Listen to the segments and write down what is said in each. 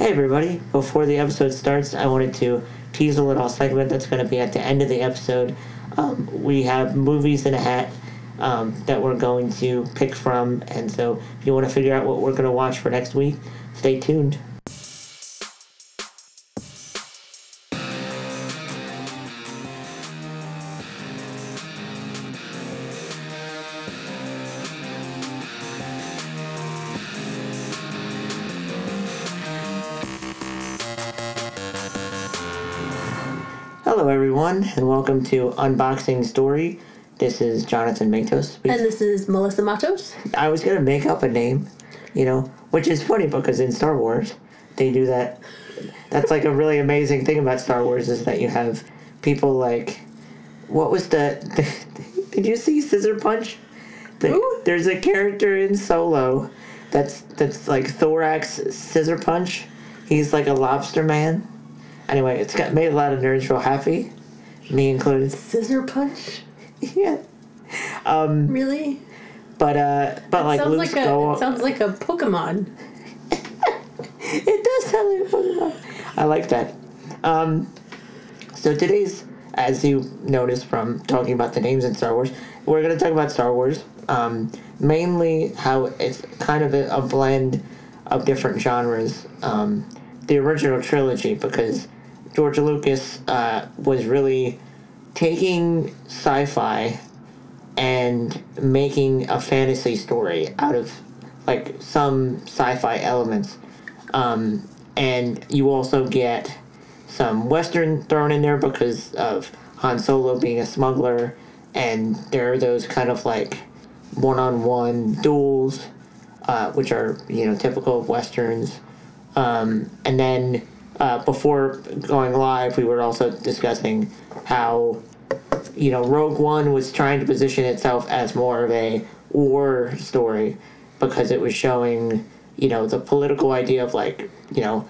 Hey everybody, before the episode starts, I wanted to tease a little segment that's going to be at the end of the episode. Um, we have movies in a hat um, that we're going to pick from, and so if you want to figure out what we're going to watch for next week, stay tuned. Everyone, and welcome to Unboxing Story. This is Jonathan Matos. And this is Melissa Matos. I was gonna make up a name, you know, which is funny because in Star Wars they do that. That's like a really amazing thing about Star Wars is that you have people like, what was the? did you see Scissor Punch? The, there's a character in Solo, that's that's like Thorax Scissor Punch. He's like a lobster man. Anyway, it's got made a lot of nerds real happy, me included. Scissor punch? yeah, Um, Really? but uh, but like sounds Luke's like a sounds like a Pokemon. It does sound like Pokemon. I like that. Um, so today's, as you noticed from talking about the names in Star Wars, we're going to talk about Star Wars. Um, mainly how it's kind of a, a blend of different genres. Um, the original trilogy, because George Lucas uh, was really taking sci-fi and making a fantasy story out of like some sci-fi elements. Um, and you also get some western thrown in there because of Han Solo being a smuggler. And there are those kind of like one-on-one duels uh, which are you know typical of westerns. Um, and then uh, before going live we were also discussing how you know, Rogue One was trying to position itself as more of a war story because it was showing, you know, the political idea of like, you know,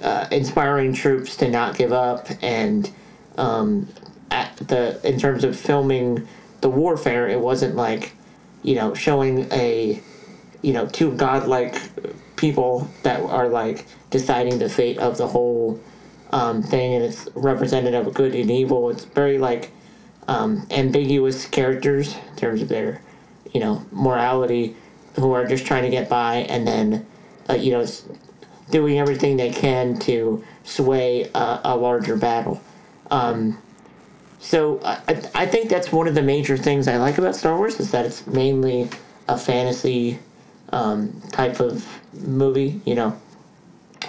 uh, inspiring troops to not give up and um, at the in terms of filming the warfare, it wasn't like, you know, showing a, you know, two godlike people that are like deciding the fate of the whole um, thing, and it's representative of good and evil. It's very like um, ambiguous characters in terms of their, you know, morality, who are just trying to get by, and then, uh, you know, doing everything they can to sway a, a larger battle. Um, so I, I- I think that's one of the major things I like about Star Wars is that it's mainly a fantasy um, type of movie, you know,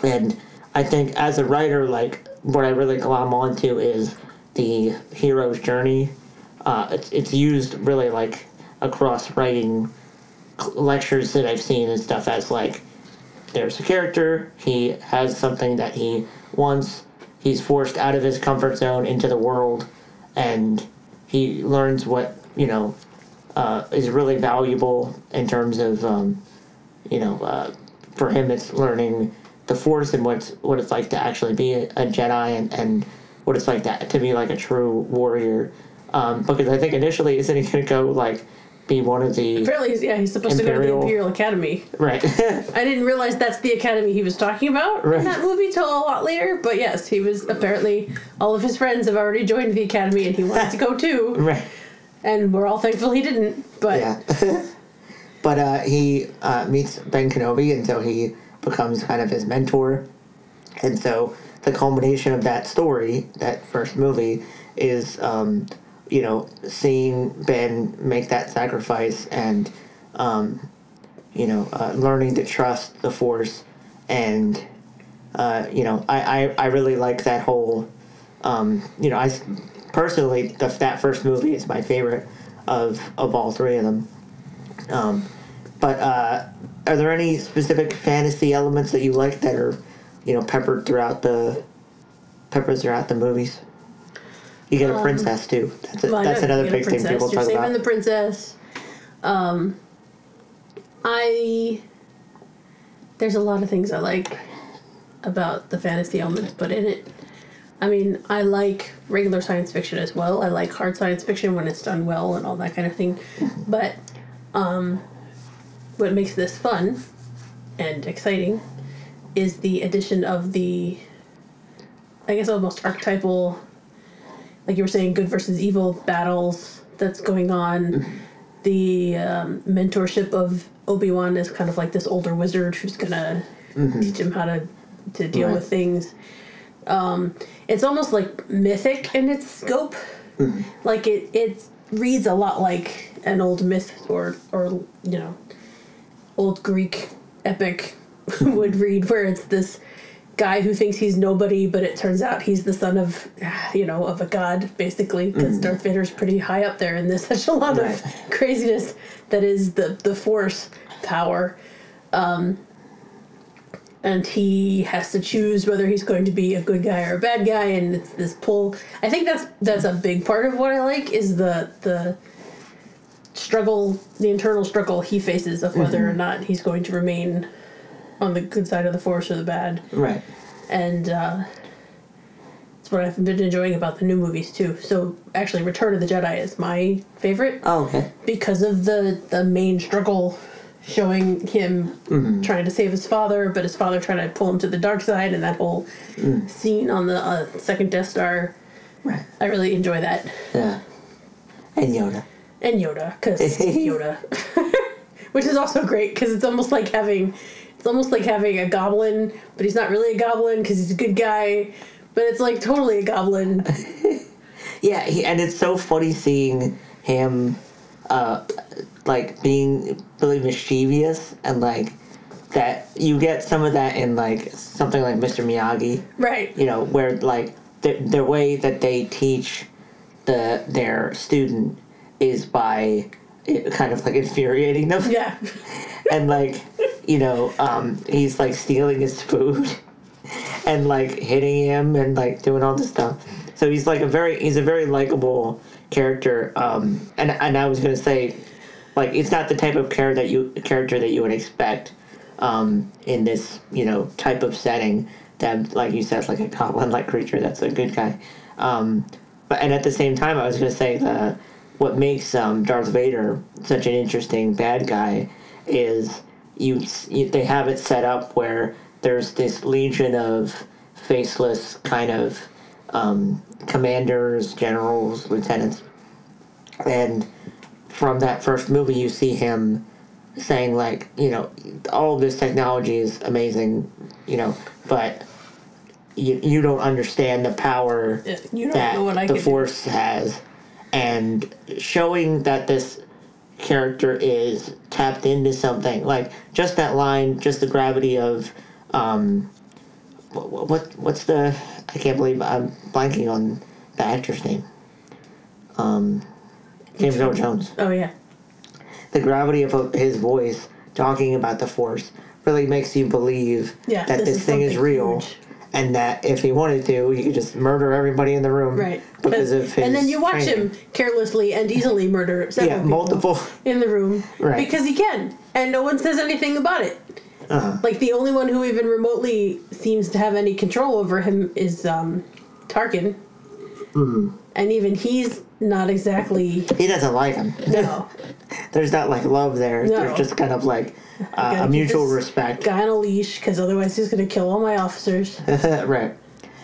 and I think as a writer, like what I really glom onto is the hero's journey. Uh, it's it's used really like across writing lectures that I've seen and stuff as like there's a character he has something that he wants he's forced out of his comfort zone into the world and he learns what you know uh, is really valuable in terms of um, you know uh, for him it's learning the force and what's what it's like to actually be a, a Jedi and, and what it's like to, to be like a true warrior um, because I think initially isn't he gonna go like be one of the Apparently, he's, yeah, he's supposed to go to the Imperial Academy. right I didn't realize that's the academy he was talking about Right. in that movie till a lot later. But yes, he was apparently all of his friends have already joined the academy, and he wanted to go too. right And we're all thankful he didn't. But Yeah. but uh, he uh, meets Ben Kenobi, and so he becomes kind of his mentor. And so the culmination of that story, that first movie, is um, you know seeing Ben make that sacrifice and um, you know uh, learning to trust the Force, and uh, you know I, I, I really like that whole um, you know I personally the, that first movie is my favorite of of all three of them. Um, but uh, are there any specific fantasy elements that you like that are, you know, peppered throughout the peppered throughout the movies? You get a princess too. That's a, Well, that's another big thing people You're talk saving about. the princess. Um, I there's a lot of things I like about the fantasy elements, but in it, I mean, I like regular science fiction as well. I like hard science fiction when it's done well and all that kind of thing. But um, what makes this fun and exciting is the addition of the, I guess almost archetypal, like you were saying, good versus evil battles that's going on. the um, mentorship of Obi Wan is kind of like this older wizard who's gonna teach him how to to deal Right. with things. Um, it's almost like mythic in its scope. Like it, it reads a lot like an old myth or or you know, old Greek epic would read, where it's this guy who thinks he's nobody, but it turns out he's the son of, you know, of a god, basically, because Darth Vader's pretty high up there and in this echelon Right. of craziness that is the the Force power. Um, and he has to choose whether he's going to be a good guy or a bad guy, and it's this pull. I think that's that's a big part of what I like is the the struggle, the internal struggle he faces of whether or not he's going to remain on the good side of the force or the bad Right. and uh, it's what I've been enjoying about the new movies too. So actually, Return of the Jedi is my favorite Oh, okay. because of the the main struggle, showing him trying to save his father, but his father trying to pull him to the dark side, and that whole scene on the uh, second Death Star. Right. I really enjoy that, Yeah. And Yoda. And Yoda because Yoda, which is also great because it's almost like having. It's almost like having a goblin, but he's not really a goblin because he's a good guy. But it's like totally a goblin. Yeah, he, and it's so funny seeing him, uh, like being really mischievous and like that. You get some of that in like something like Mr. Miyagi, Right. you know, where like the the way that they teach the their student is by kind of like infuriating them. Yeah. and like you know um, he's like stealing his food and like hitting him and like doing all this stuff. So he's like a very he's a very likable character um, and and I was gonna say like it's not the type of character that you character that you would expect um, in this you know type of setting that like you said like a goblin like creature that's a good guy. Um, but and at the same time I was gonna say the what makes um, Darth Vader such an interesting bad guy is you, you they have it set up where there's this legion of faceless kind of um, commanders, generals, lieutenants, and from that first movie you see him saying like you know all this technology is amazing, you know, but you, you don't understand the power Yeah, You don't that know what I the force has and showing that this character is tapped into something like just that line just the gravity of um what, what what's the i can't believe i'm blanking on the actor's name um james earl jones. Oh yeah. the gravity of his voice talking about the force really makes you believe Yeah, that this this, is thing is real huge. And that if he wanted to he could just murder everybody in the room Right. because of his and then you watch training. him carelessly and easily murder several yeah people multiple in the room Right. because he can, and no one says anything about it. uh, Like the only one who even remotely seems to have any control over him is um, Tarkin, Mm-hmm. and even he's not exactly he doesn't like him. No. There's not like love there. No. there's just kind of like uh, a mutual respect. guy on a leash because otherwise he's gonna kill all my officers. right.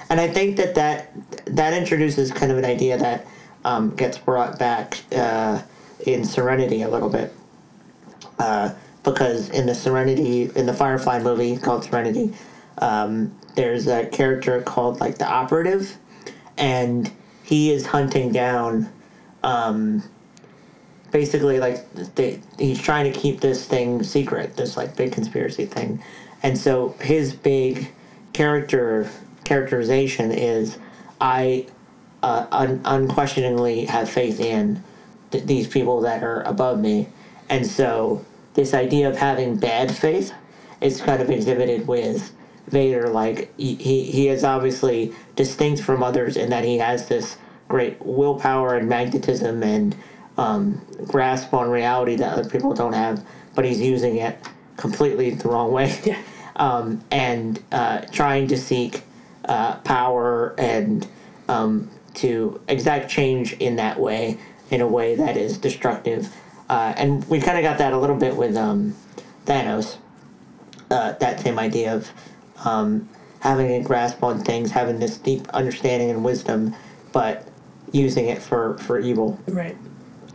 And i think that that that introduces kind of an idea that um, gets brought back uh, in serenity a little bit. Uh, because in the serenity in the firefly movie called serenity um, there's a character called like the operative. And he is hunting down um, basically like they, he's trying to keep this thing secret this like big conspiracy thing. And so his big character characterization is i uh, un- unquestioningly have faith in th- these people that are above me. And so this idea of having bad faith is kind of exhibited with Vader like he, he, he is obviously distinct from others in that he has this great willpower and magnetism and um, grasp on reality that other people don't have, but he's using it completely the wrong way. Yeah. Um, and uh, trying to seek uh, power and um, to exact change in that way, in a way that is destructive. Uh, and we kind of got that a little bit with um, Thanos. Uh, that same idea of um, having a grasp on things, having this deep understanding and wisdom, but using it for for evil. Right.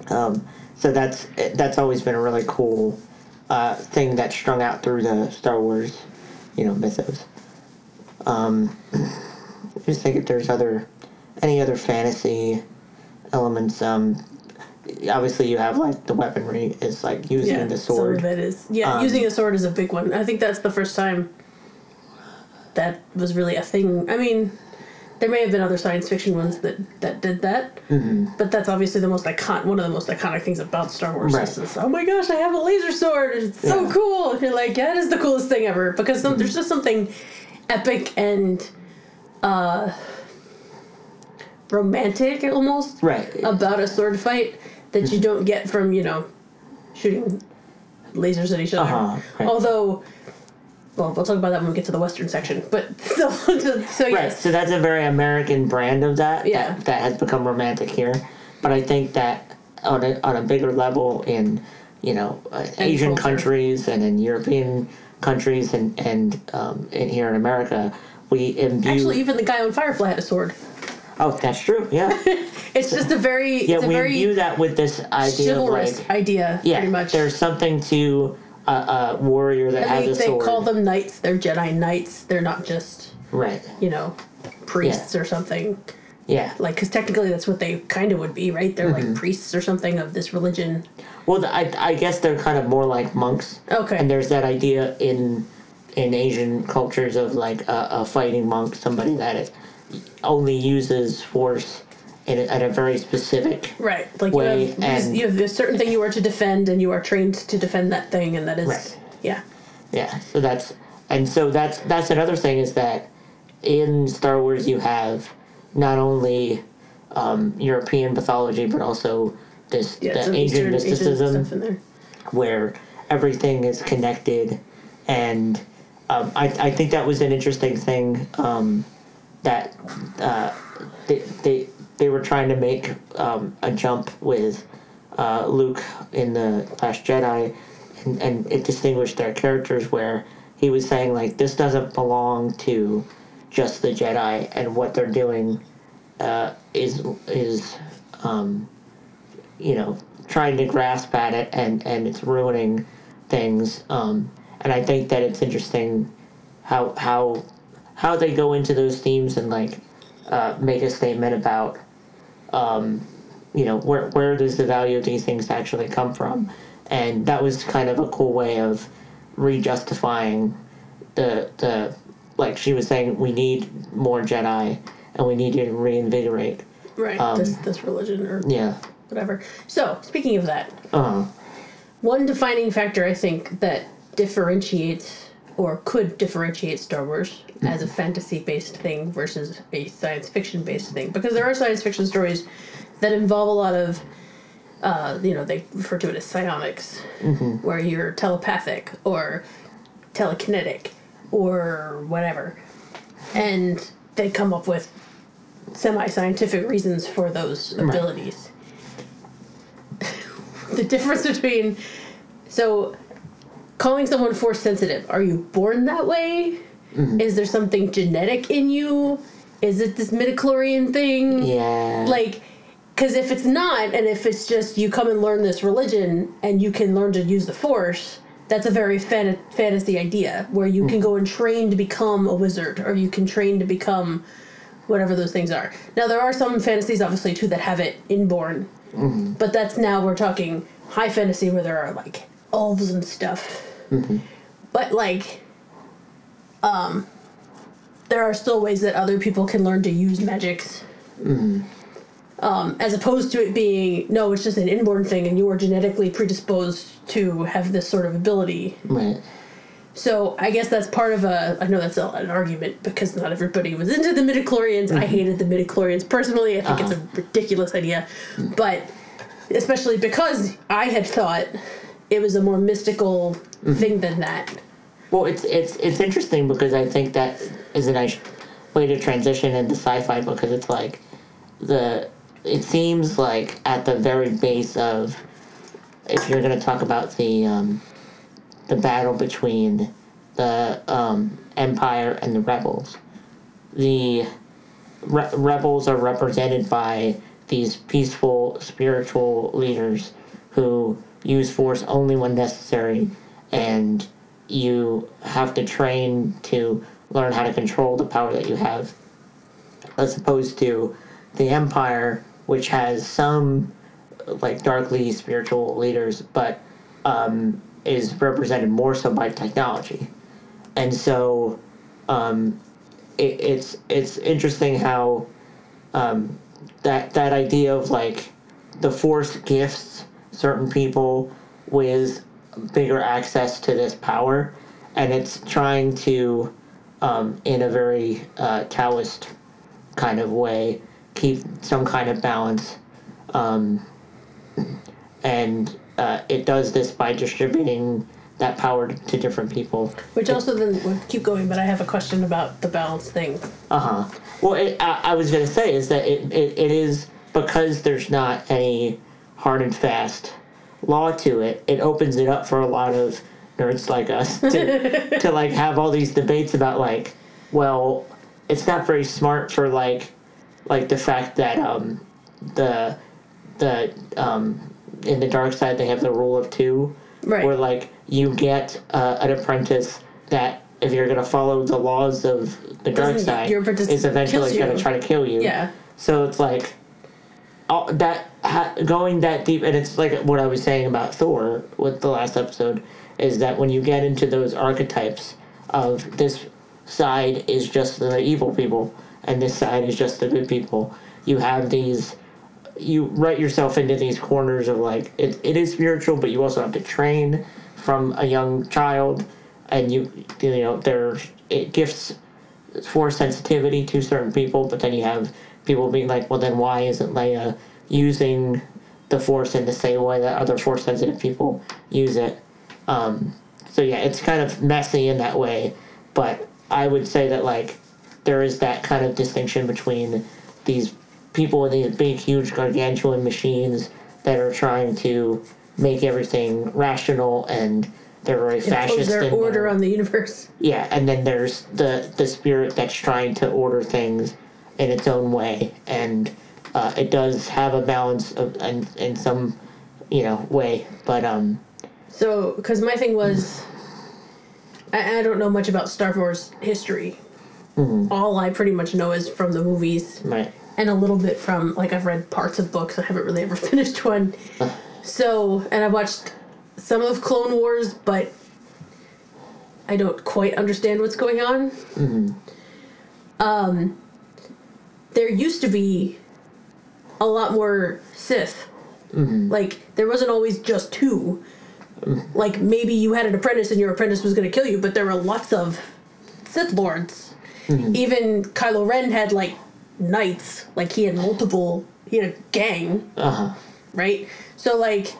Um, so that's that's always been a really cool uh, thing that's strung out through the Star Wars, you know, mythos. Um, I just think if there's other any other fantasy elements. Um, obviously, you have like the weaponry is like using Yeah. the Some sword. of it is. Yeah, Um, using a sword is a big one. I think that's the first time that was really a thing. I mean, there may have been other science fiction ones that that did that, Mm-hmm. but that's obviously the most icon. One of the most iconic things about Star Wars. Right. Is oh my gosh, I have a laser sword! It's so Yeah. Mm-hmm. cool. And you're like, yeah, it is the coolest thing ever because some, there's just something epic and uh, romantic almost Right. about a sword fight that you don't get from you know shooting lasers at each other. Uh-huh, right. Although, well, we'll talk about that when we get to the western section. But so, so Right. So that's a very American brand of that. Yeah. That, that has become romantic here, but I think that on a on a bigger level in you know uh, Asian culture. countries and in European countries and and um, in here in America, we imbue. actually, even the guy on Firefly had a sword. oh, that's true. Yeah. It's just a very, yeah. We imbue that with this idea of like idea, yeah, pretty much. there's something to a, a warrior that has they, a they sword. call them knights. They're Jedi knights. They're not just right. you know priests or something. Yeah. Like, because technically that's what they kind of would be, right? They're Mm-hmm. like priests or something of this religion. Well, I, I guess they're kind of more like monks. Okay. And there's that idea in in Asian cultures of like a, a fighting monk, somebody that is, only uses force in a, at a very specific. Right. Like way you have, and- you have a certain thing you are to defend, and you are trained to defend that thing, and that is Right. yeah. Yeah. So that's and so that's that's another thing is that in Star Wars you have not only um, European mythology but also this Yeah, the Asian mysticism. stuff in there. where everything is connected and um, I, I think that was an interesting thing um, that uh, they, they, they were trying to make um, a jump with uh, Luke in the Last Jedi and, and it distinguished their characters where he was saying like this doesn't belong to just the Jedi and what they're doing uh, is is um, you know trying to grasp at it and and it's ruining things um and i think that it's interesting how how how they go into those themes and like uh make a statement about um you know where where does the value of these things actually come from and that was kind of a cool way of re-justifying the the like she was saying we need more jedi and we need to reinvigorate Right. Um, this this religion or yeah whatever. So speaking of that, uh one defining factor I think that differentiates or could differentiate Star Wars as a fantasy based thing versus a science fiction based thing. Because there are science fiction stories that involve a lot of uh, you know they refer to it as psionics where you're telepathic or telekinetic or whatever. And they come up with semi-scientific reasons for those abilities. The difference between so calling someone force sensitive are you born that way Mm-hmm. is there something genetic in you? Is it this midichlorian thing? Yeah. Like because if it's not and if it's just you come and learn this religion and you can learn to use the force that's a very fan- fantasy idea where you can mm-hmm. go and train to become a wizard or you can train to become whatever those things are. Now there are some fantasies obviously too that have it inborn. Mm-hmm. But that's now we're talking high fantasy where there are like elves and stuff. But like um there are still ways that other people can learn to use magics. Mm. Um, as opposed to it being no it's just an inborn thing and you are genetically predisposed to have this sort of ability. Right. So i guess that's part of a i know that's a, an argument because not everybody was into the midichlorians. I mm-hmm. hated the midichlorians personally. I think it's a uh-huh. ridiculous idea. Mm. But especially because i had thought it was a more mystical mm-hmm. thing than that Well, it's it's it's interesting because I think that is a nice way to transition into sci-fi because it's like the it seems like at the very base of if you're going to talk about the um, the battle between the um, Empire and the Rebels. The re- Rebels are represented by these peaceful spiritual leaders who use force only when necessary, and you have to train to learn how to control the power that you have, as opposed to the Empire, which has some like darkly spiritual leaders, but um, is represented more so by technology, and so um, it, it's it's interesting how um, that that idea of like the force gifts certain people with bigger access to this power, and it's trying to um, in a very uh, Taoist kind of way keep some kind of balance. Um, and uh, it does this by distributing that power to, different people. Which also then we'll keep going, but I have a question about the balance thing. Uh huh. Well, it, I, I was going to say is that it, it, it is because there's not any hard and fast law to it. It opens it up for a lot of nerds like us to, to like have all these debates about like, well, it's not very smart for like, like the fact that um, the the um, in the dark side they have the rule of two, Right. where like you get uh, an apprentice that if you're gonna follow the laws of the dark Doesn't- side, your is eventually gonna try to kill you. Yeah. So it's like all, that going that deep, and it's like what I was saying about Thor with the last episode is that when you get into those archetypes of this side is just the evil people and this side is just the good people, you have these. You write yourself into these corners of like it, it is spiritual, but you also have to train from a young child, and you you know there it gifts force sensitivity to certain people, but then you have people being like, well, then why isn't Leia using the force in the same way that other force sensitive people use it? Um, so yeah, it's kind of messy in that way, but I would say that like there is that kind of distinction between these people in these big, huge, gargantuan machines that are trying to make everything rational and they're very Impose fascist their order on the universe. yeah, and then there's the the spirit that's trying to order things in its own way, and uh, it does have a balance of in, in some you know way, but um So, because my thing was, I, I don't know much about Star Wars history. All I pretty much know is from the movies right and a little bit from like I've read parts of books. I haven't really ever finished one. So, and I watched some of Clone Wars, but I don't quite understand what's going on. Um, there used to be a lot more Sith. Mm-hmm. Like there wasn't always just two. Mm-hmm. Like maybe you had an apprentice and your apprentice was going to kill you, but there were lots of Sith lords. Mm-hmm. Even Kylo Ren had like knights. Like he had multiple. He had a gang uh huh right? So like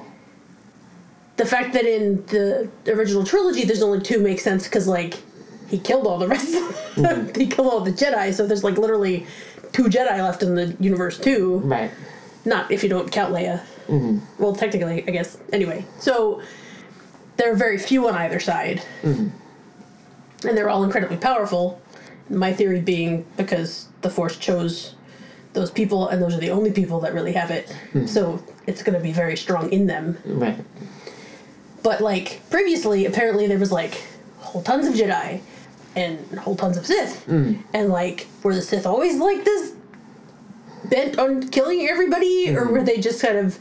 the fact that in the original trilogy there's only two makes sense because like he killed all the rest. he killed all the Jedi, so there's like literally two Jedi left in the universe too. right Not if you don't count Leia. Mm-hmm. Well, technically, I guess. Anyway, so there are very few on either side, mm-hmm. and they're all incredibly powerful. My theory being because the Force chose those people, and those are the only people that really have it. Hmm. So it's going to be very strong in them. right But like previously, apparently there was like whole tons of Jedi and whole tons of Sith, mm. and like were the Sith always like this bent on killing everybody, or mm. were they just kind of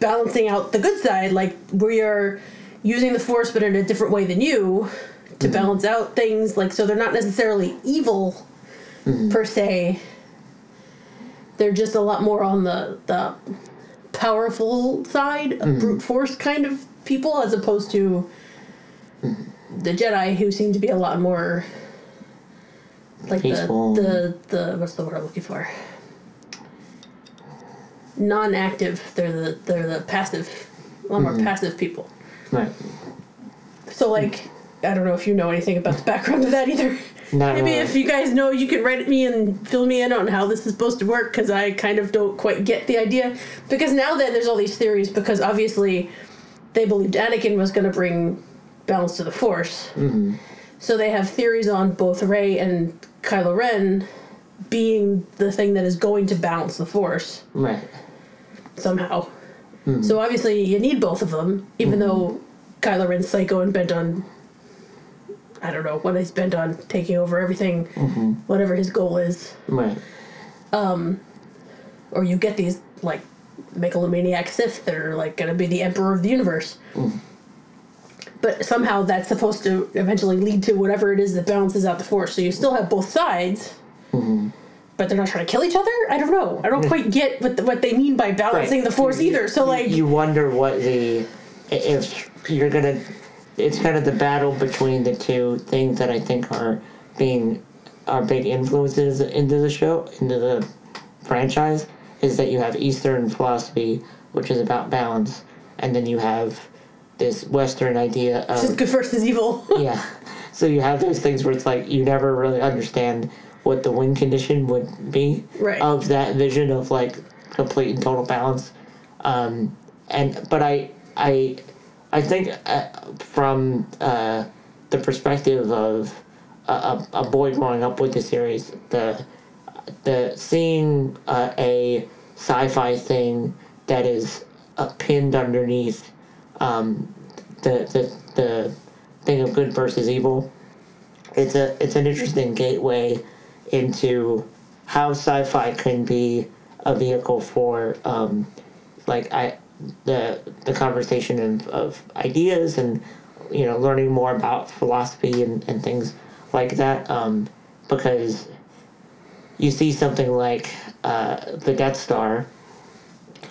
balancing out the good side? Like we are using the Force, but in a different way than you to mm-hmm. balance out things. Like so, they're not necessarily evil mm. per se. They're just a lot more on the the powerful side of brute force kind of people as opposed to the Jedi who seem to be a lot more like Peaceful. the, the the what's the word I'm looking for? Non-active. They're the they're the passive, a lot more mm-hmm. passive people. right So like, I don't know if you know anything about the background of that either. Not Maybe really. if you guys know, you can write at me and fill me in on how this is supposed to work because I kind of don't quite get the idea. Because now then there's all these theories because obviously they believed Anakin was going to bring balance to the Force. Mm-hmm. So they have theories on both Rey and Kylo Ren being the thing that is going to balance the Force Right. somehow. Mm-hmm. So obviously you need both of them, even mm-hmm. though Kylo Ren's psycho and bent on I don't know what he's bent on taking over everything, mm-hmm. whatever his goal is. Right. Um, or you get these like megalomaniac Sith that are like gonna be the emperor of the universe. But somehow that's supposed to eventually lead to whatever it is that balances out the force. So you still have both sides, but they're not trying to kill each other. I don't know. I don't hmm. quite get what the, what they mean by balancing Right. the force You- either. So you- like, you wonder what the if you're gonna it's kind of the battle between the two things that I think are being are big influences into the show into the franchise is that you have Eastern philosophy which is about balance and then you have this Western idea of just good versus evil. yeah. So you have those things where it's like you never really understand what the win condition would be Right. of that vision of like complete and total balance. Um, and but I I I think uh, from uh, the perspective of a, a, a boy growing up with the series, the the seeing uh, a sci-fi thing that is uh, pinned underneath um, the, the the thing of good versus evil. It's a it's an interesting gateway into how sci-fi can be a vehicle for um, like I the the conversation of, of ideas and you know learning more about philosophy and, and things like that um, because you see something like uh, the Death Star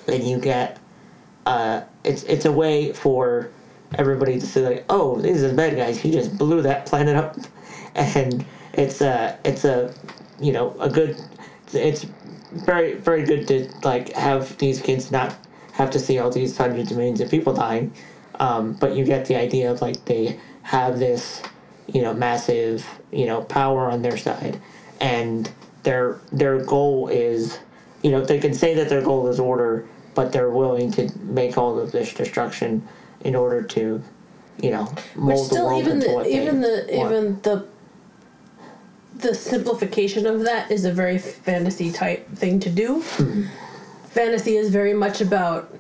and you get uh, it's it's a way for everybody to say like, oh, these are the bad guys. He just blew that planet up, and it's a it's a you know a good. It's very very good to like have these kids not have to see all these hundreds of millions of people dying, um, but you get the idea of like they have this you know massive you know power on their side, and their their goal is you know they can say that their goal is order but they're willing to make all of this destruction in order to you know mold Which the still world even into the what they even the want. even the the simplification of that is a very fantasy type thing to do. Mm-hmm. Fantasy is very much about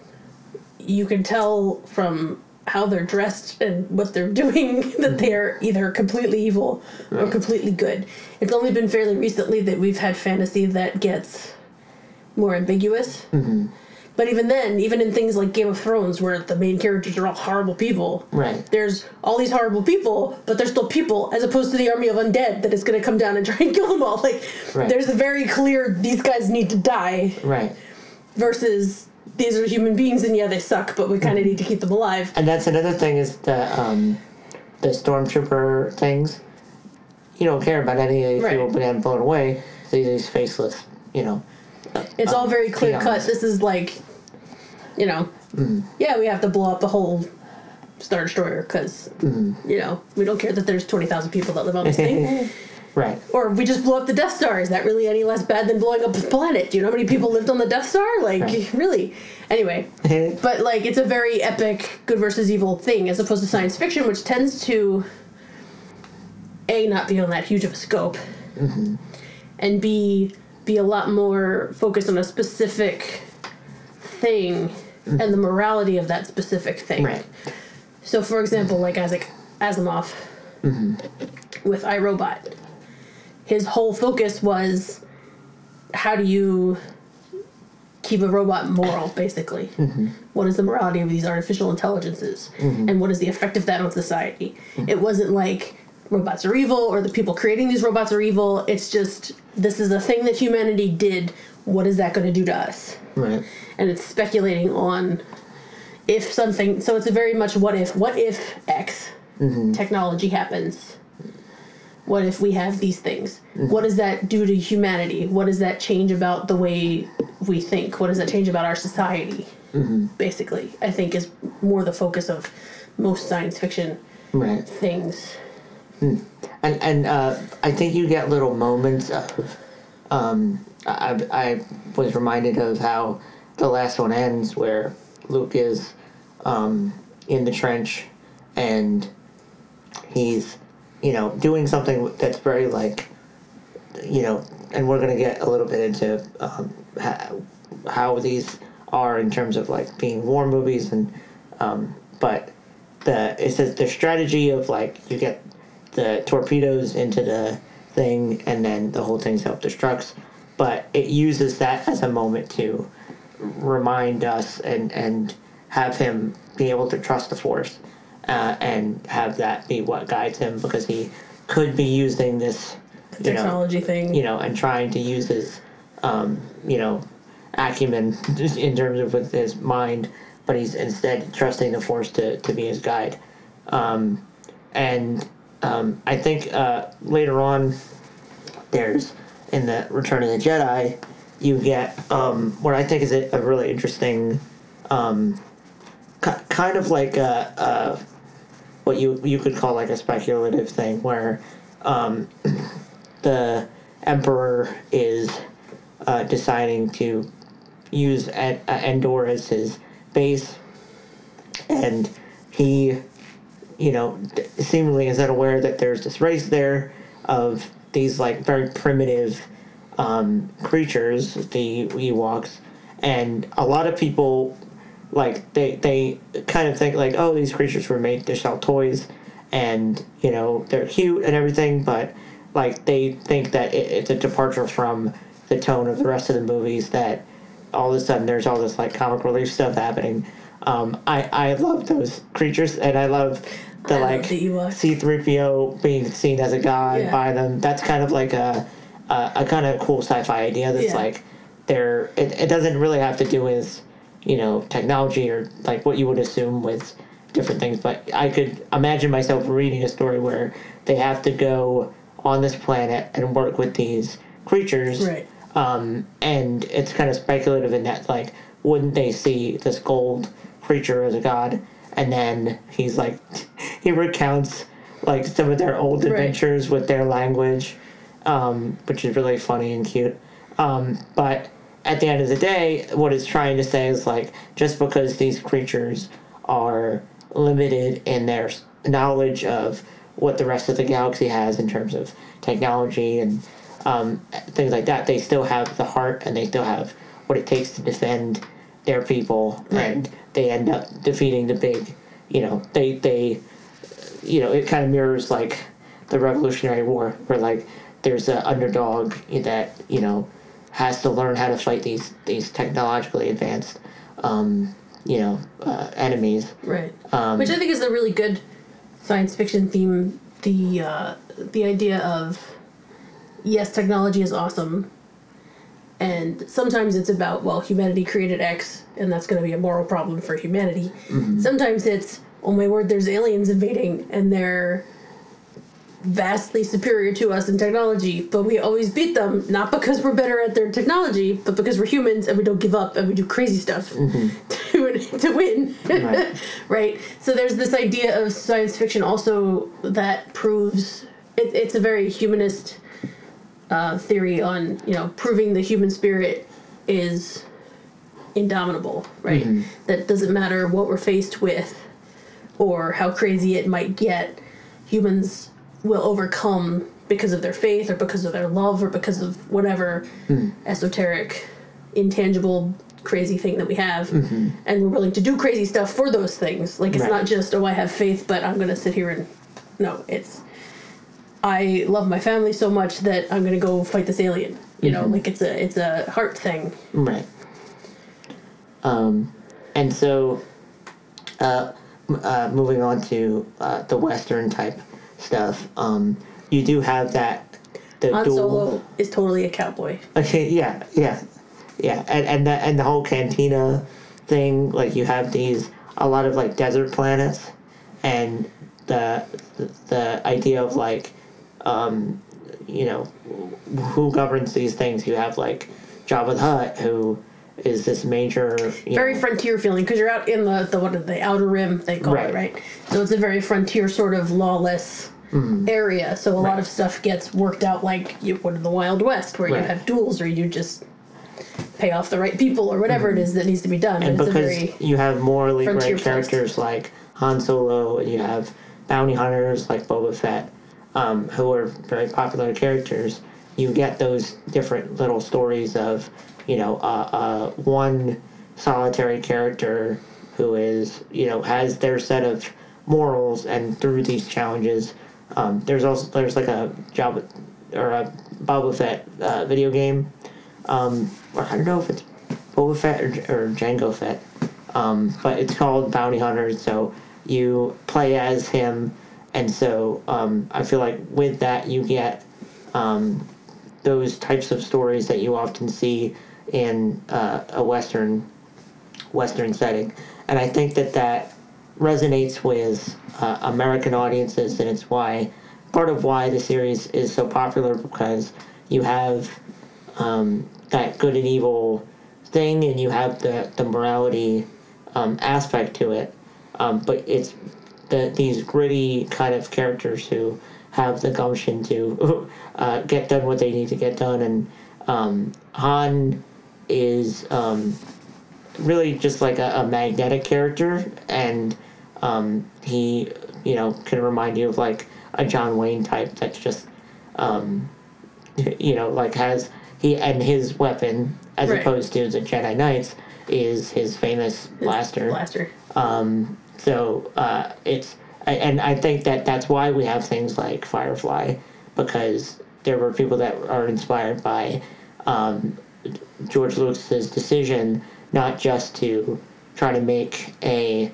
you can tell from how they're dressed and what they're doing that they are either completely evil or completely good. It's only been fairly recently that we've had fantasy that gets more ambiguous. Mm-hmm. But even then, even in things like Game of Thrones, where the main characters are all horrible people, right there's all these horrible people, but they're still people, as opposed to the army of undead that is going to come down and try and kill them all. Like, Right. there's a very clear these guys need to die right versus these are human beings and yeah, they suck, but we kind of need to keep them alive. and that's another thing is the um the stormtrooper things you don't care about any of these Right. people being blown away these faceless you know It's all very clear cut. This is like, you know, mm. yeah, we have to blow up the whole Star Destroyer because, mm. you know, we don't care that there's 20,000 people that live on this thing. right Or we just blow up the Death Star. Is that really any less bad than blowing up the planet? Do you know how many people lived on the Death Star? Like, Right. really? Anyway, but like, it's a very epic good versus evil thing as opposed to science fiction, which tends to a not be on that huge of a scope, mm-hmm. and b be a lot more focused on a specific thing and the morality of that specific thing. right So, for example, like Isaac Asimov mm-hmm. with I, Robot, his whole focus was how do you keep a robot moral, basically? Mm-hmm. What is the morality of these artificial intelligences? Mm-hmm. And what is the effect of that on society? It wasn't like robots are evil or the people creating these robots are evil. It's just this is a thing that humanity did. What is that going to do to us? right. And it's speculating on if something so it's a very much what if what if x mm-hmm. technology happens? What if we have these things? Mm-hmm. What does that do to humanity? What does that change about the way we think? What does that change about our society? Mm-hmm. Basically i think is more the focus of most science fiction right. things and and uh, I think you get little moments of. Um, I I was reminded of how the last one ends, where Luke is um, in the trench, and he's you know, doing something that's very like, you know, and we're gonna get a little bit into um, how, how these are in terms of like being war movies and, um, but the it's the, the strategy of like you get the torpedoes into the thing and then the whole thing self destructs, but it uses that as a moment to remind us and and have him be able to trust the force uh, and have that be what guides him because he could be using this you know, Technology thing. you know, and trying to use his, um, you know, acumen in terms of with his mind, but he's instead trusting the Force to, to be his guide. Um, and um, I think uh, later on, there's in the Return of the Jedi, you get um, what I think is a, a really interesting, um, ki- kind of like a, a what you you could call like a speculative thing where um, the emperor is uh, deciding to use Endor as his base, and he, you know, seemingly is unaware that there's this race there of these like very primitive um, creatures, the Ewoks, and a lot of people like they they kind of think like oh these creatures were made to sell toys and you know they're cute and everything but like they think that it, it's a departure from the tone of the rest of the movies that all of a sudden there's all this like comic relief stuff happening. Um, I, I love those creatures and I love the like. C3PO being seen as a god Yeah. by them that's kind of like a a, a kind of cool sci-fi idea that's Yeah. like they're it, it doesn't really have to do with you know technology or like what you would assume with different things but i could imagine myself reading a story where they have to go on this planet and work with these creatures Right. um, and it's kind of speculative in that like wouldn't they see this gold creature as a god and then he's like he recounts like some of their old Right. adventures with their language um, which is really funny and cute. Um, but at the end of the day what it's trying to say is like just because these creatures are limited in their knowledge of what the rest of the galaxy has in terms of technology and um, things like that they still have the heart and they still have what it takes to defend their people. And they end up defeating the big you know they they you know it kind of mirrors like the revolutionary war where like there's an underdog that you know has to learn how to fight these these technologically advanced um, you know uh, enemies Right. Um, Which I think is a really good science fiction theme. The uh, the idea of yes, technology is awesome, and sometimes it's about well, humanity created X, and that's going to be a moral problem for humanity. Mm-hmm. Sometimes it's oh my word, there's aliens invading, and they're vastly superior to us in technology, but we always beat them not because we're better at their technology, but because we're humans and we don't give up and we do crazy stuff mm-hmm. to, to win. Right. right? So there's this idea of science fiction also that proves it, it's a very humanist uh, theory on you know proving the human spirit is indomitable, right? Mm-hmm. That doesn't matter what we're faced with or how crazy it might get, humans will overcome because of their faith or because of their love or because of whatever mm-hmm. esoteric, intangible, crazy thing that we have. Mm-hmm. And we're willing to do crazy stuff for those things. Like, it's Right. not just, oh, I have faith, but I'm going to sit here and. No, it's. I love my family so much that I'm to go fight this alien. You know, like it's a it's a heart thing. Right. Um, and so, uh, uh, moving on to uh, the Western type stuff, um, you do have that the Han dual. Solo is totally a cowboy. Okay, yeah, yeah, yeah, and and the and the whole cantina thing, like you have these a lot of like desert planets, and the the, the idea of like, um, you know, who governs these things? You have like Jabba the Hutt, who is this major you very know, frontier feeling because you're out in the the what the outer rim they call Right. it right so it's a very frontier sort of lawless Mm-hmm. area so a lot of stuff gets worked out like you what in the wild west where you have duels or you just pay off the right people or whatever it is that needs to be done Mm-hmm. and but it's a because you have morally great characters like Han Solo, and you have bounty hunters like Boba Fett, um, who are very popular characters, you get those different little stories of, you know, uh, uh, one solitary character who is, you know, has their set of morals, and through these challenges, um, there's also there's like a job or a Boba Fett uh, video game, um, I don't know if it's Boba Fett or, or Jango Fett, um, but it's called Bounty Hunters. So you play as him, and so um, I feel like with that you get um, those types of stories that you often see in uh, a western western setting, and I think that that resonates with uh, American audiences, and it's why part of why the series is so popular because you have um, that good and evil thing, and you have the the morality um, aspect to it, um, but it's the these gritty kind of characters who have the gumption to uh, get done what they need to get done, and um, Han is um, really just like a, a magnetic character, and um, he you know can remind you of like a John Wayne type that's just um, you know like has he and his weapon as Right. opposed to the Jedi Knights is his famous blaster. Blaster. Um, so uh, it's and I think that that's why we have things like Firefly because there were people that are inspired by um, George Lucas's decision not just to try to make a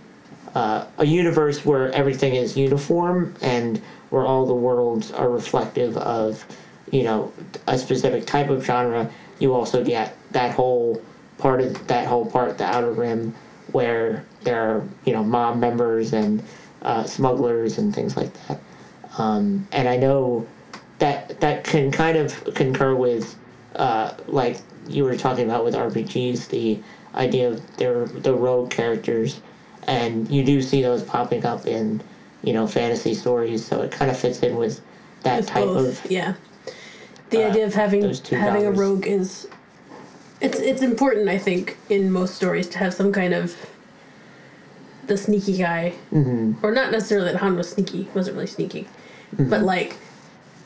uh, a universe where everything is uniform and where all the worlds are reflective of you know a specific type of genre you also get that whole part of that whole part the outer rim where there are you know mob members and uh, smugglers and things like that. Um, and i know that that can kind of concur with uh, like you were talking about with rpgs the idea of their the rogue characters. And you do see those popping up in you know fantasy stories so it kind of fits in with that With type both, of yeah. The uh, idea of having having a rogue is it's it's important I think in most stories to have some kind of the sneaky guy. Mm-hmm, or not necessarily that Han was sneaky wasn't really sneaky. Mm-hmm. but like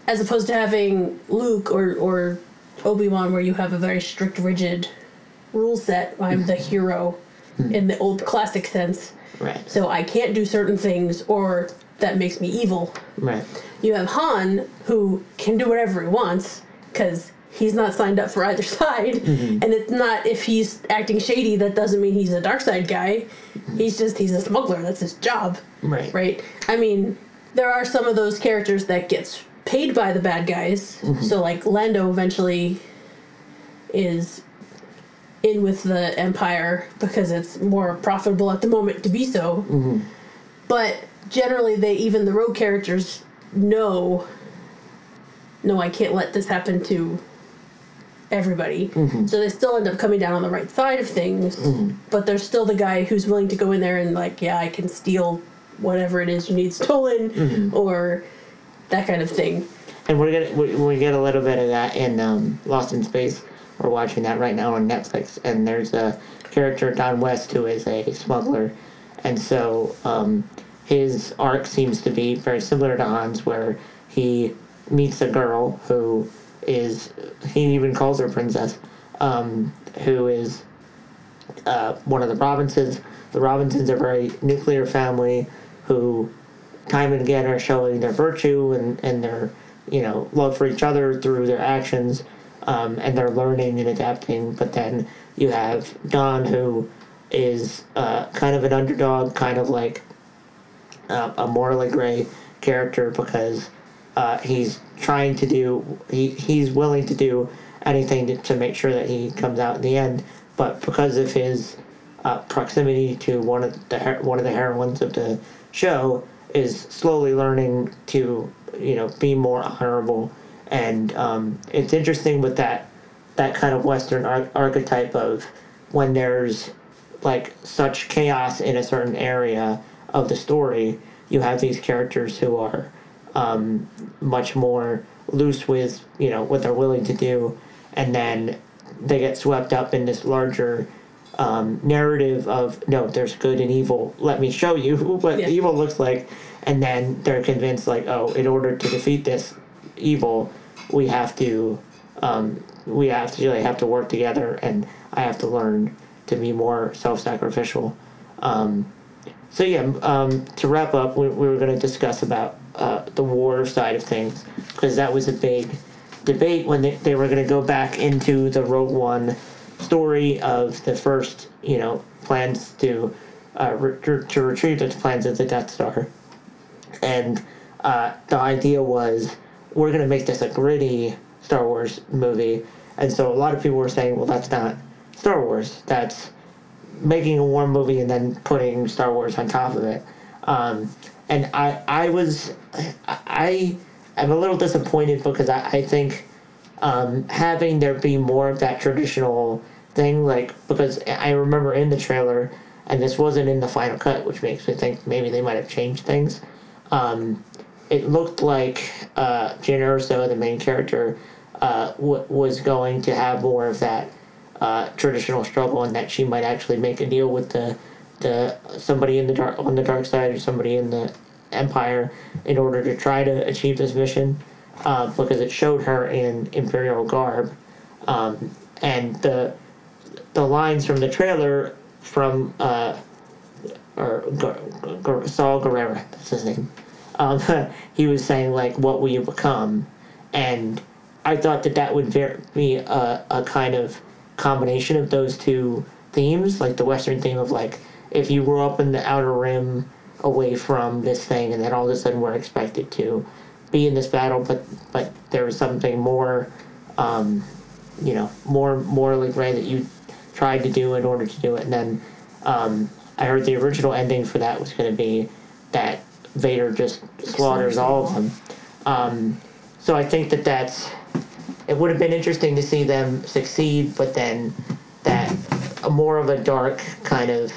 as opposed to having Luke or or Obi-Wan where you have a very strict rigid rule set I'm the hero Mm-hmm. in the old classic sense. Right. So I can't do certain things or that makes me evil. Right. You have Han, who can do whatever he wants because he's not signed up for either side, mm-hmm. and it's not if he's acting shady that doesn't mean he's a dark side guy. Mm-hmm. He's just he's a smuggler. That's his job, right right? I mean, there are some of those characters that gets paid by the bad guys. Mm-hmm. So like Lando eventually is in with the Empire because it's more profitable at the moment to be so. But generally, they even the rogue characters know. No, I can't let this happen to everybody. So they still end up coming down on the right side of things. But there's still the guy who's willing to go in there and like, yeah, I can steal whatever it is you need stolen, or that kind of thing. and we're gonna we, we get a little bit of that in um, Lost in Space. We're watching that right now on Netflix, and there's a character Don West who is a smuggler, and so um, his arc seems to be very similar to Han's, where he meets a girl who is he even calls her princess, um, who is uh, one of the Robinsons. The Robinsons are a very nuclear family who time and again are showing their virtue and, and their you know love for each other through their actions um, and they're learning and adapting but then you have don who is uh, kind of an underdog kind of like uh, a morally gray character because uh, he's trying to do he, he's willing to do anything to, to make sure that he comes out in the end. But because of his uh, proximity to one of the one of the heroines of the show is slowly learning to you know be more honorable. And um, it's interesting with that that kind of western ar- archetype of when there's like such chaos in a certain area of the story you have these characters who are um, much more loose with you know what they're willing to do and then they get swept up in this larger um, narrative of no, there's good and evil. Let me show you what Yeah. evil looks like, and then they're convinced like, oh, in order to defeat this evil, we have to, um, we have to really have to work together, and I have to learn to be more self-sacrificial. Um, so yeah, um, to wrap up, we, we were going to discuss about uh, the war side of things because that was a big debate when they, they were going to go back into the Rogue One story of the first, you know, plans to uh, re- to retrieve the plans of the Death Star, and uh, the idea was we're going to make this a gritty Star Wars movie, and so a lot of people were saying, well, that's not Star Wars. That's making a war movie and then putting Star Wars on top of it. Um, and I, I was, I, am a little disappointed because I, I think um, having there be more of that traditional thing, like because I remember in the trailer, and this wasn't in the final cut, which makes me think maybe they might have changed things. Um, it looked like uh, Jyn Erso, the main character, uh, w- was going to have more of that uh, traditional struggle, and that she might actually make a deal with the the somebody in the dark on the dark side or somebody in the empire in order to try to achieve this mission, uh, because it showed her in imperial garb, um, and the the lines from the trailer from uh, or Saw Gerrera, that's his name. Um, he was saying like, "What will you become?" And I thought that that would be a, a kind of combination of those two themes, like the Western theme of like, if you grew up in the outer rim, away from this thing, and then all of a sudden we're expected to be in this battle, but but there was something more, um, you know, more morally gray that you tried to do in order to do it, and then um, I heard the original ending for that was going to be that Vader just slaughters all of them. Um, so I think that that's it would have been interesting to see them succeed, but then that more of a dark kind of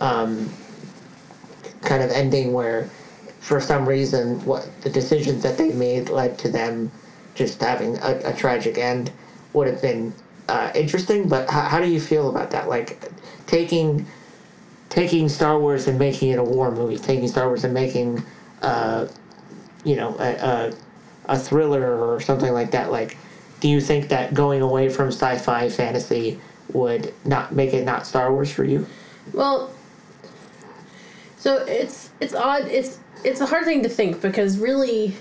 um, kind of ending where for some reason what the decisions that they made led to them just having a, a tragic end would have been uh, interesting but how, how do you feel about that? Like taking taking Star Wars and making it a war movie taking Star Wars and making uh, you know a, a, a thriller or something like that like do you think that going away from sci-fi fantasy would not make it not Star Wars for you Well, so it's it's odd. It's it's a hard thing to think because really,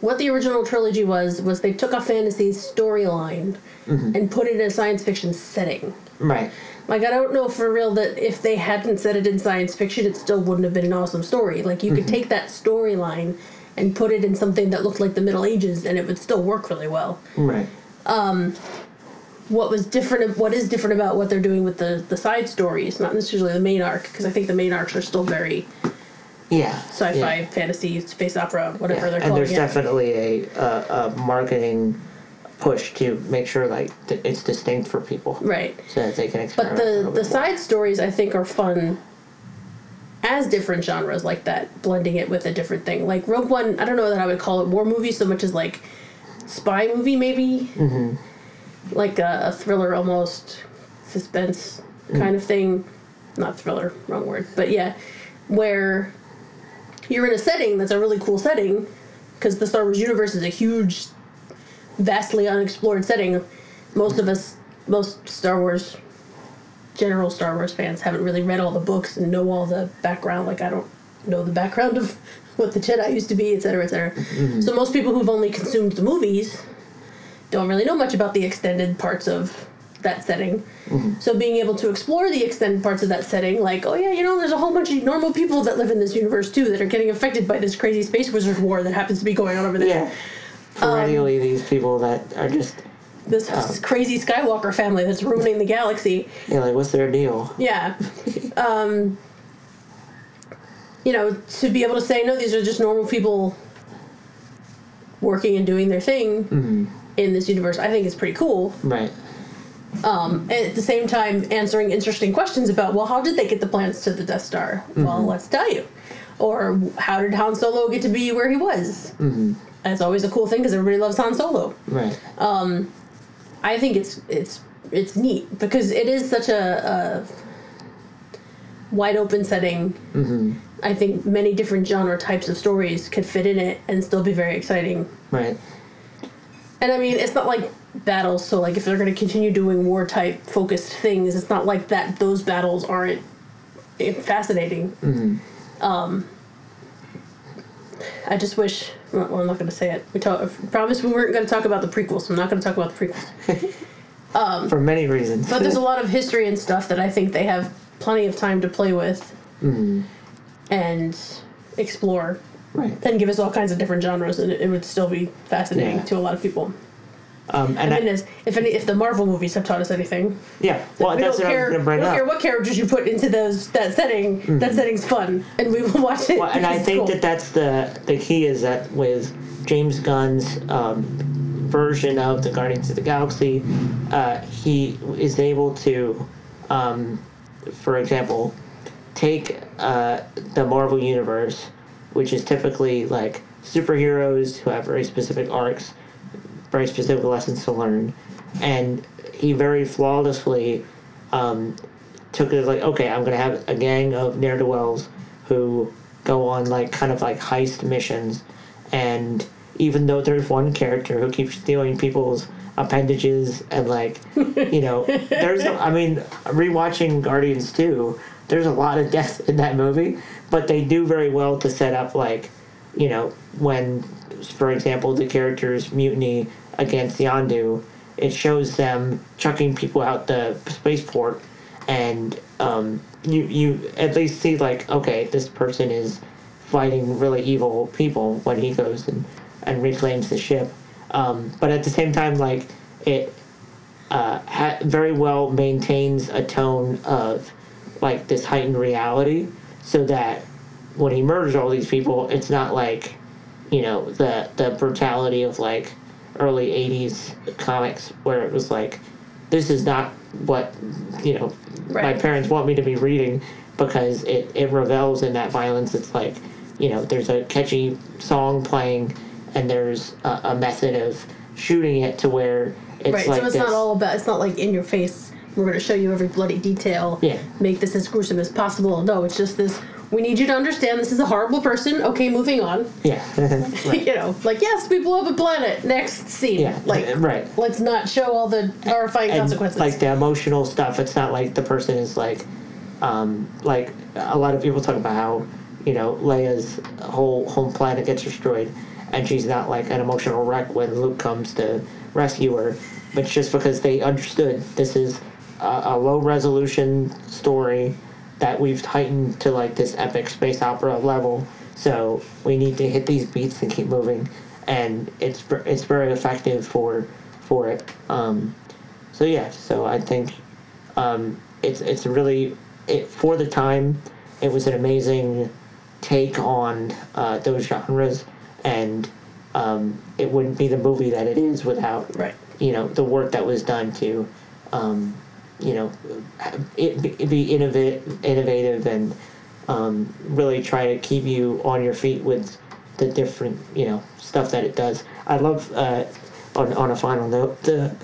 what the original trilogy was was they took a fantasy storyline mm-hmm. and put it in a science fiction setting. right Like I don't know for real that if they hadn't set it in science fiction, it still wouldn't have been an awesome story. Like you could mm-hmm. take that storyline and put it in something that looked like the Middle Ages, and it would still work really well. right um, what was different what is different about what they're doing with the the side stories not necessarily the main arc because i think the main arcs are still very yeah sci-fi yeah. fantasy space opera whatever Yeah, they're and calling there's it definitely a, a, a marketing push to make sure like that it's distinct for people, right so that they can experience but the the more. side stories i think are fun as different genres like that blending it with a different thing. Like rogue one i don't know that i would call it war movie so much as like spy movie maybe? Mm-hmm. like a, a thriller almost suspense kind of thing. Not thriller wrong word. But yeah where you're in a setting that's a really cool setting because the star wars universe is a huge vastly unexplored setting. Most of us most star wars general Star Wars fans haven't really read all the books and know all the background. Like I don't know the background of what the Jedi used to be, et cetera, et cetera. Mm-hmm. So most people who've only consumed the movies don't really know much about the extended parts of that setting. Mm-hmm. So being able to explore the extended parts of that setting, like, oh yeah, you know, there's a whole bunch of normal people that live in this universe too that are getting affected by this crazy space wizard war that happens to be going on over there. yeah, um, perennially these people that are just This crazy Skywalker family that's ruining the galaxy. know, like what's their deal? Yeah. um, you know, to be able to say, no, these are just normal people working and doing their thing in this universe, I think is pretty cool. Right. Um, and at the same time, answering interesting questions about, well, how did they get the plans to the Death Star? Well, let's tell you. Or how did Han Solo get to be where he was? Mm-hmm. That's always a cool thing because everybody loves Han Solo. Right. I think it's it's it's neat because it is such a, a wide open setting. Mm-hmm. I think many different genre types of stories could fit in it and still be very exciting. Right. And I mean, it's not like battles. So like, if they're going to continue doing war type focused things, it's not like that. Those battles aren't fascinating. Mm-hmm. Um, I just wish. Well, I'm not going to say it. We talk, I promised we weren't going to talk about the prequels. I'm not going to talk about the prequels. For many reasons. But there's a lot of history and stuff that I think they have plenty of time to play with Mhm. and explore right. and give us all kinds of different genres, and it, it would still be fascinating Yeah. to a lot of people. Um, and I I, mean, if any, if the Marvel movies have taught us anything, yeah. Well, we that's don't what I care. was going to we don't care what characters you put into those that setting. That setting's fun, and we will watch it. Well, and I think cool. that that's the the key is that with James Gunn's um, version of the Guardians of the Galaxy, uh, he is able to, um, for example, take uh, the Marvel universe, which is typically like superheroes who have very specific arcs, very specific lessons to learn, and he very flawlessly um, took it as like, okay, I'm gonna have a gang of ne'er do wells who go on like kind of like heist missions, and even though there's one character who keeps stealing people's appendages and like, you know, there's I mean, rewatching Guardians two, there's a lot of death in that movie, but they do very well to set up like, you know, when, for example, the characters mutiny against the Yondu, it shows them chucking people out the spaceport, and um, you you at least see like okay, this person is fighting really evil people when he goes and and reclaims the ship, um, but at the same time like it uh, ha- very well maintains a tone of like this heightened reality, so that when he murders all these people, it's not like you know the the brutality of like early 80s comics where it was like this is not what you know my parents want me to be reading because it, it revels in that violence it's like you know there's a catchy song playing and there's a, a method of shooting it to where it's right. like so it's this not all about. It's not like in your face. We're going to show you every bloody detail. Yeah. Make this as gruesome as possible. No, it's just this. We need you to understand this is a horrible person. Okay, moving on. yeah right. you know, like yes, we blew up a planet. Next scene. Yeah, Like right. Let's not show all the horrifying and consequences. like the emotional stuff it's not like the person is like um like a lot of people talk about how you know leia's whole home planet gets destroyed and she's not like an emotional wreck when luke comes to rescue her but it's just because they understood this is a, a low resolution story that we've tightened to like this epic space opera level. So we need to hit these beats and keep moving. And it's it's very effective for for it. Um so yeah, so I think um, it's it's really it for the time it was an amazing take on uh, those genres, and um, it wouldn't be the movie that it is without right. you know the work that was done to um, you know it be, be innovative innovative and um, really try to keep you on your feet with the different you know stuff that it does. I love uh, on on a final note the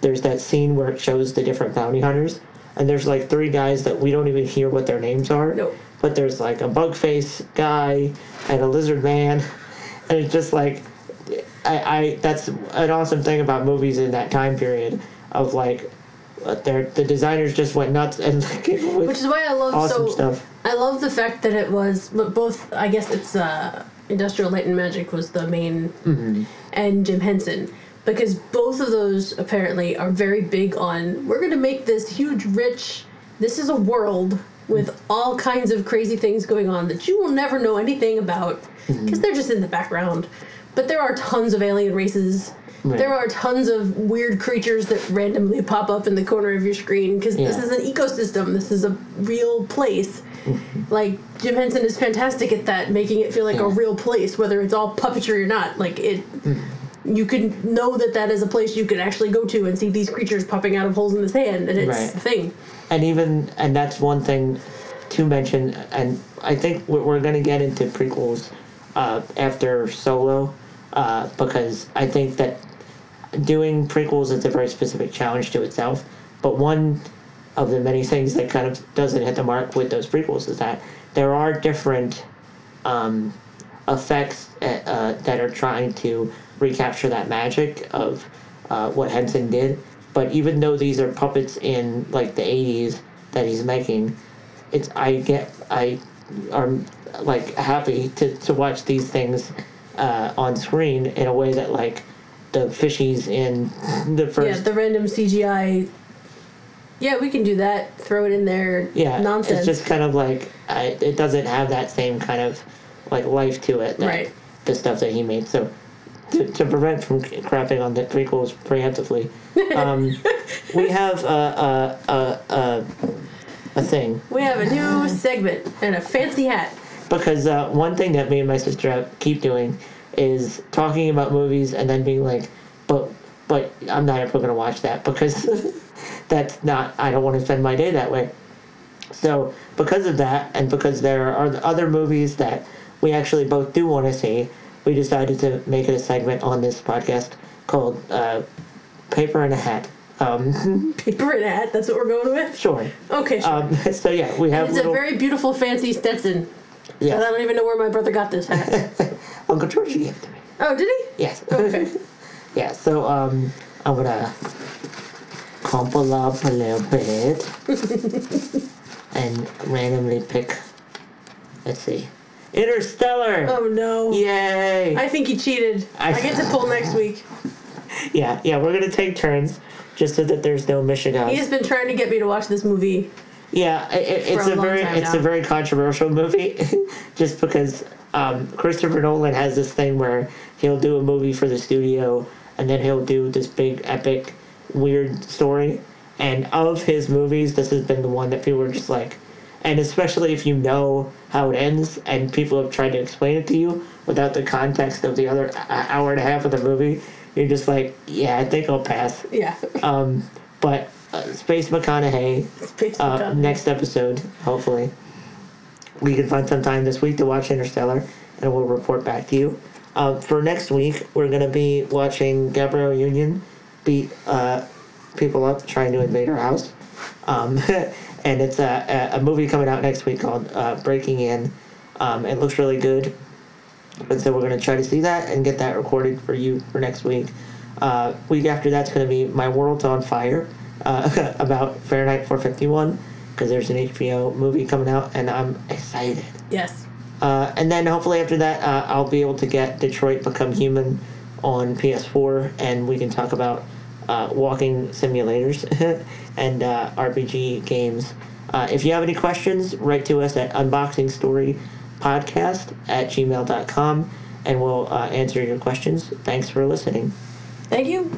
there's that scene where it shows the different bounty hunters and there's like three guys that we don't even hear what their names are. Nope. But there's like a bug face guy and a lizard man and it's just like I, I that's an awesome thing about movies in that time period of like uh, their the designers just went nuts and like it was Which is why I love awesome so. stuff. I love the fact that it was, both. I guess it's uh, Industrial Light and Magic was the main, Mm-hmm. and Jim Henson, because both of those apparently are very big on. We're going to make this huge, rich. This is a world with all kinds of crazy things going on that you will never know anything about because Mm-hmm. they're just in the background. But there are tons of alien races. Right. There are tons of weird creatures that randomly pop up in the corner of your screen because this is an ecosystem. This is a real place. Like Jim Henson is fantastic at that, making it feel like a real place, whether it's all puppetry or not. Like it, you can know that that is a place you could actually go to and see these creatures popping out of holes in the sand, and it's Right. a thing. and even and that's one thing to mention and i think we're, we're going to get into prequels uh, after solo uh, because i think that doing prequels is a very specific challenge to itself but one of the many things that kind of doesn't hit the mark with those prequels is that there are different um, effects uh, uh, that are trying to recapture that magic of uh, what Henson did. But even though these are puppets in like the '80s that he's making, it's I get I am like happy to, to watch these things uh, on screen in a way that like the fishies in the first Yeah, the random CGI. Yeah, we can do that. Throw it in there. yeah nonsense. it's just kind of like I, it doesn't have that same kind of like life to it that Right. the stuff that he made so to, to prevent from crapping on the prequels preemptively um, we have a, a, a, a, a thing we have a new segment and a fancy hat. Because uh, one thing that me and my sister keep doing is talking about movies and then being like but but i'm not ever going to watch that because that's not i don't want to spend my day that way so because of that and because there are other movies that we actually both do want to see we decided to make it a segment on this podcast called uh, paper and a hat um, Paper and a hat. That's what we're going with. sure Okay, sure. um, so yeah we have it's little, a very beautiful, fancy Stetson. Yes. And I don't even know where my brother got this hat. uncle george gave it to me oh, did he? yes Okay. Yeah, so um, I'm gonna crumple up a little bit and randomly pick. Let's see, Interstellar. Oh no. Yay! I think he cheated. I- I, get to pull next week. yeah, yeah, we're gonna take turns just so that there's no mission He has been trying to get me to watch this movie. Yeah, i i- it's a a, very it's now. a very controversial movie, just because um, Christopher Nolan has this thing where he'll do a movie for the studio and then he'll do this big epic weird story. And of his movies, this has been the one that people are just like, and especially if you know how it ends and people have tried to explain it to you without the context of the other uh, hour and a half of the movie, you're just like, yeah, I think I'll pass. Yeah. Um, but uh, Space McConaughey Space uh, McConaughey. next episode, hopefully, we can find some time this week to watch Interstellar, and we'll report back to you. Uh, for next week, we're gonna be watching Gabrielle Union beat uh, people up trying to invade her house, um, and it's a, a movie coming out next week called uh, Breaking In. Um, it looks really good, and so we're gonna try to see that and get that recorded for you for next week. Uh, week after that's gonna be My World's on Fire uh, about Fahrenheit 451 because there's an HBO movie coming out and I'm excited. Yes. Uh, and then hopefully after that, uh, I'll be able to get Detroit Become Human on PS4 and we can talk about uh, walking simulators and uh, RPG games. Uh, if you have any questions, write to us at unboxingstorypodcast at gmail.com and we'll uh, answer your questions. Thanks for listening. Thank you.